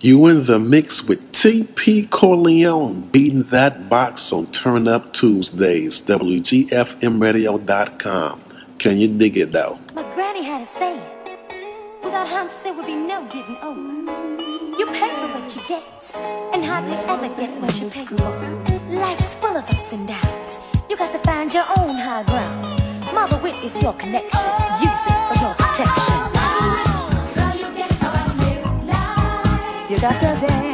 You in the mix with TP Corleone beating that box on Turn Up Tuesdays, WGFMradio.com. Can you dig it though? My granny had a saying without humps, there would be no getting over. You pay for what you get, and hardly ever get what you pay for. Life's full of ups and downs. You got to find your own high ground. Mother Wit is your connection. Use it for your protection. that a day.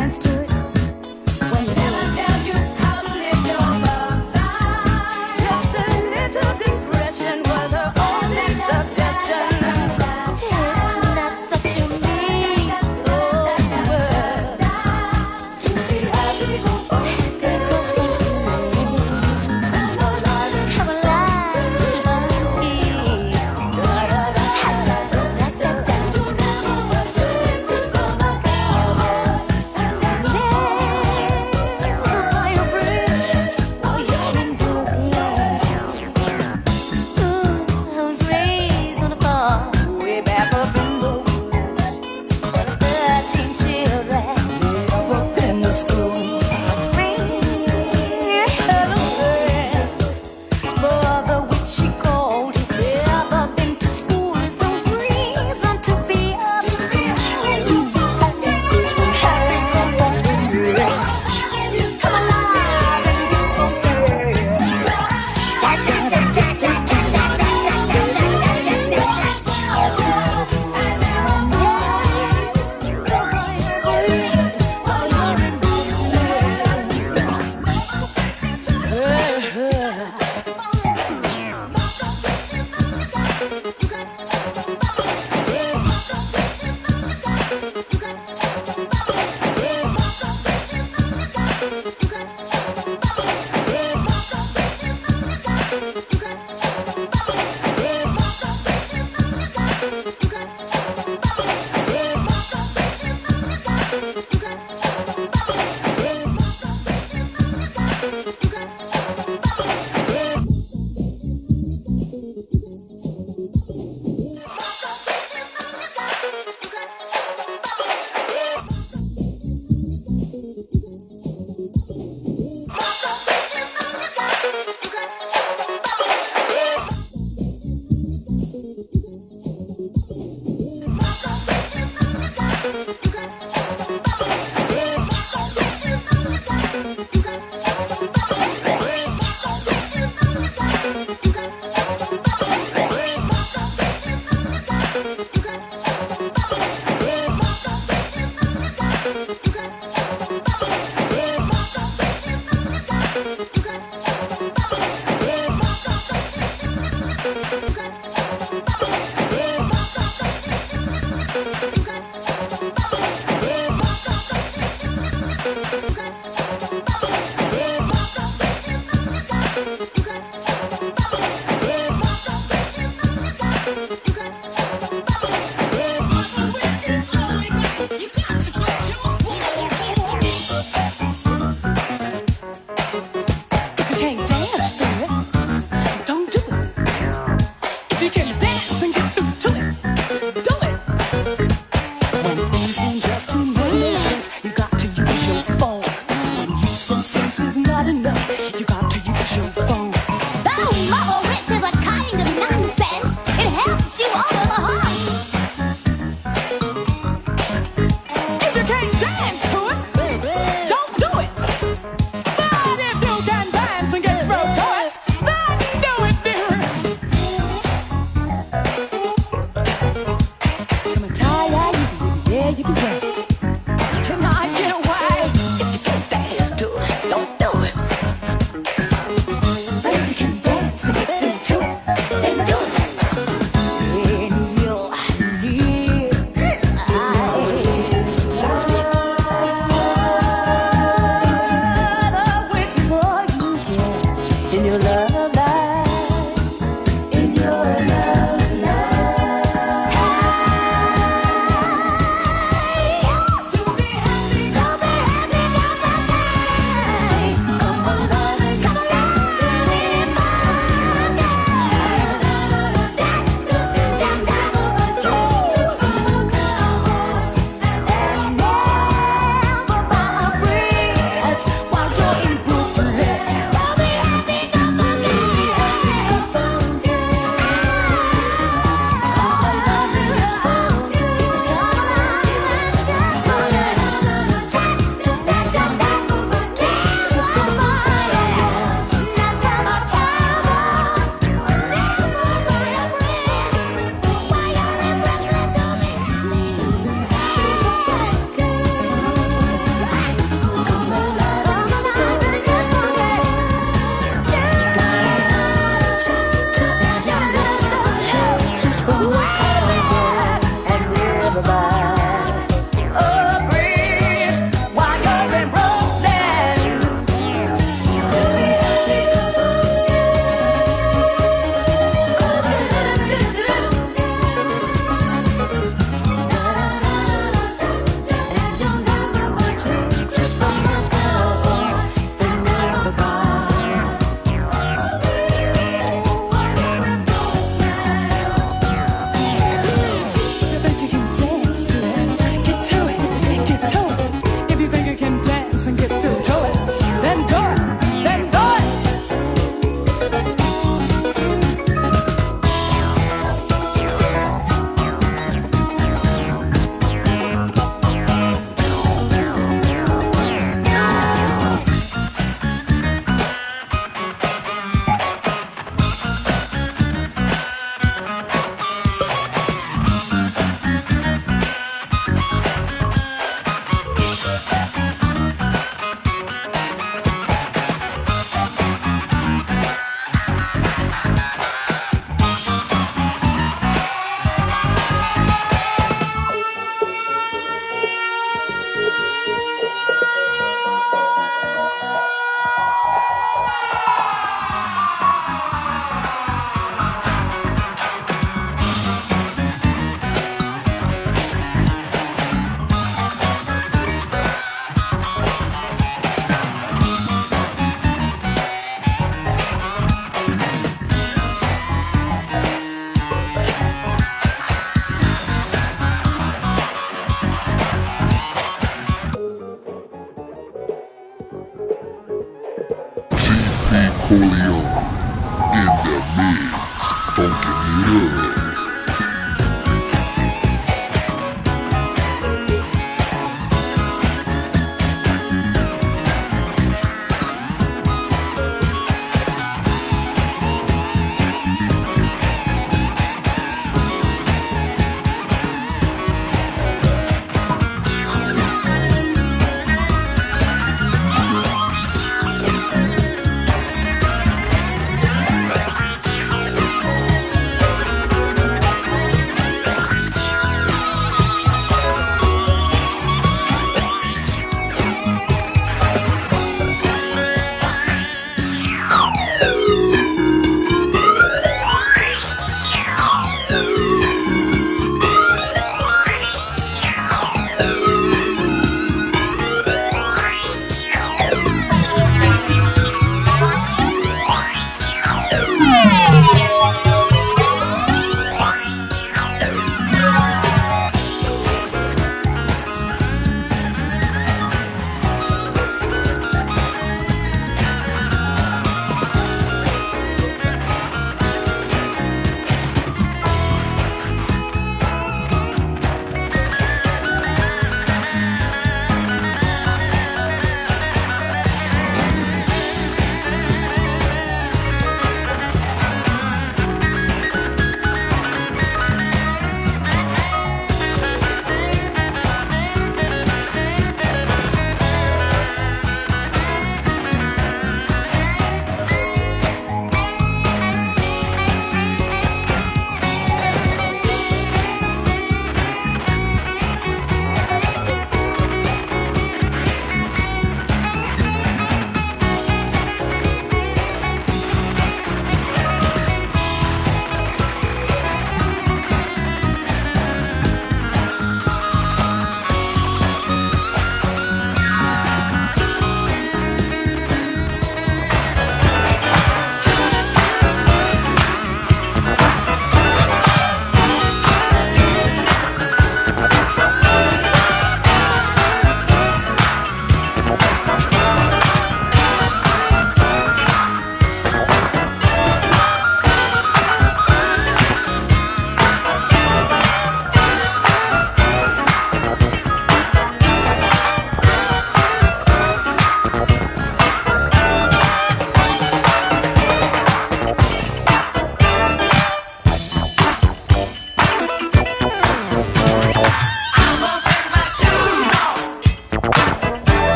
Corleone in the mix, funkin' it up.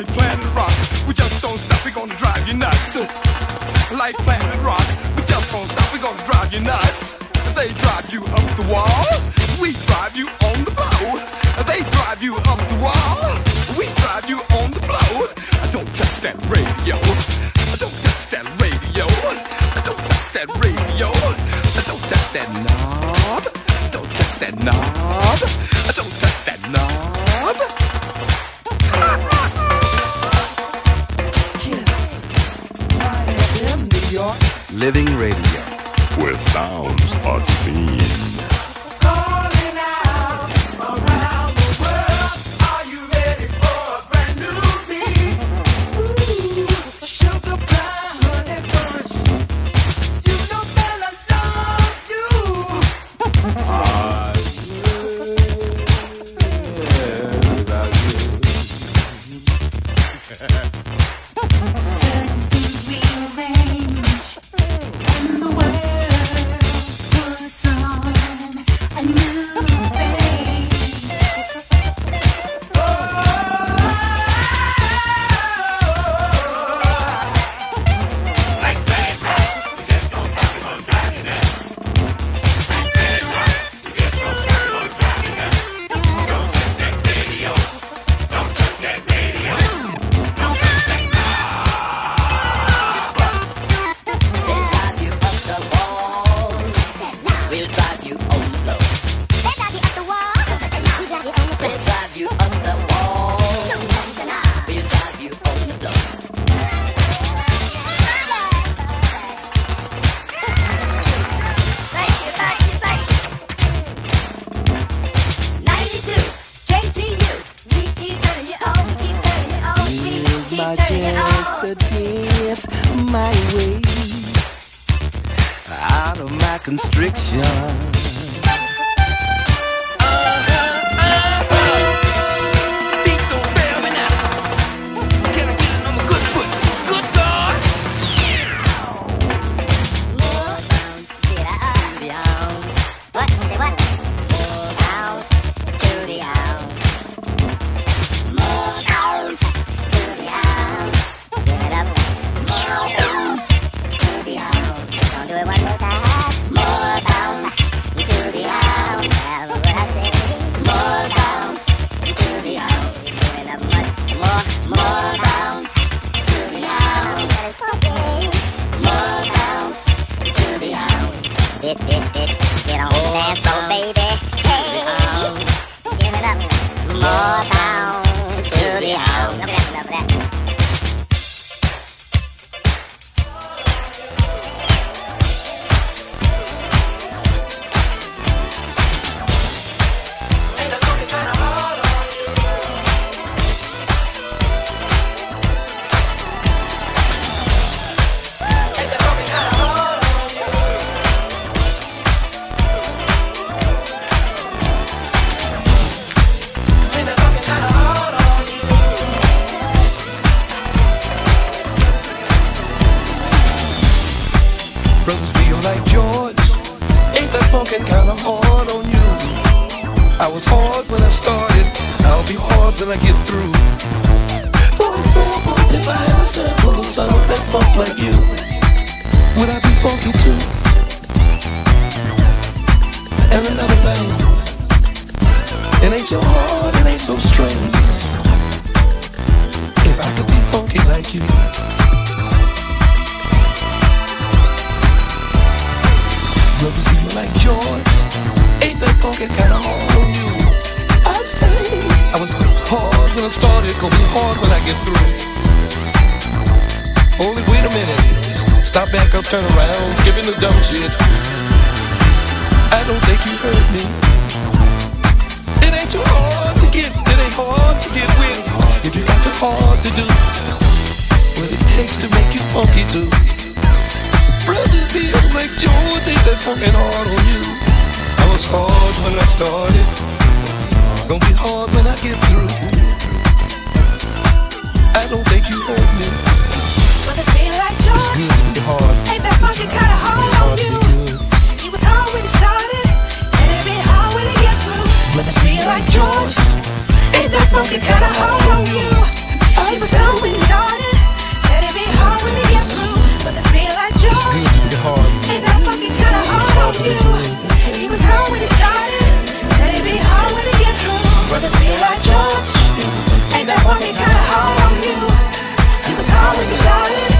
like planet rock. We just don't stop, we gonna drive you nuts. Like planet rock, we just don't stop, we gonna drive you nuts. They drive you up the wall, we drive you on the floor. They drive you up the wall, we drive you on the floor. Don't touch that radio. Don't touch that radio. Don't touch that radio. Don't touch that knob. Don't touch that knob. Living Radio, where sounds are seen. I was hard when I started, I'll be hard when I get through. For example, if I had a sample of someone that funk like you, would I be funky too? And another thing, it ain't so hard, it ain't so strange. If I could be funky like you. Brothers, you like joy. Ain't that funky kinda hard on you? I say I was hard when I started, gonna be hard when I get through. It. Only wait a minute. Stop back up, turn around, skipping the dumb shit. I don't think you heard me. It ain't too hard to get, it ain't hard to get with. If you got the hard to do what it takes to make you funky too. Brothers be like George, ain't that fucking hard on you? Was hard when I started, gonna be hard when I get through. I don't think you heard me. But it feel like It's George. good to be hard. Ain't that funky kinda hard It's on you? He was hard when he started. Said it'd be hard when he get through. But it feel like George. Ain't that funky kinda hard on you? He was hard when he started. Said it'd be hard when he get through. But it feel like It's George. good to be hard. Ain't that funky kinda hard on you? He was hard when he started. Hard when he get through. It feel like George. Ain't that kinda hard on you? Was hard when he started.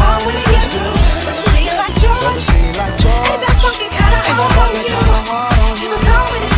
Hard when through. It feel like George. Ain't that funky kinda hard on you?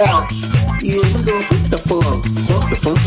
out. Yeah, we gon' fuck the fuck, fuck the fuck.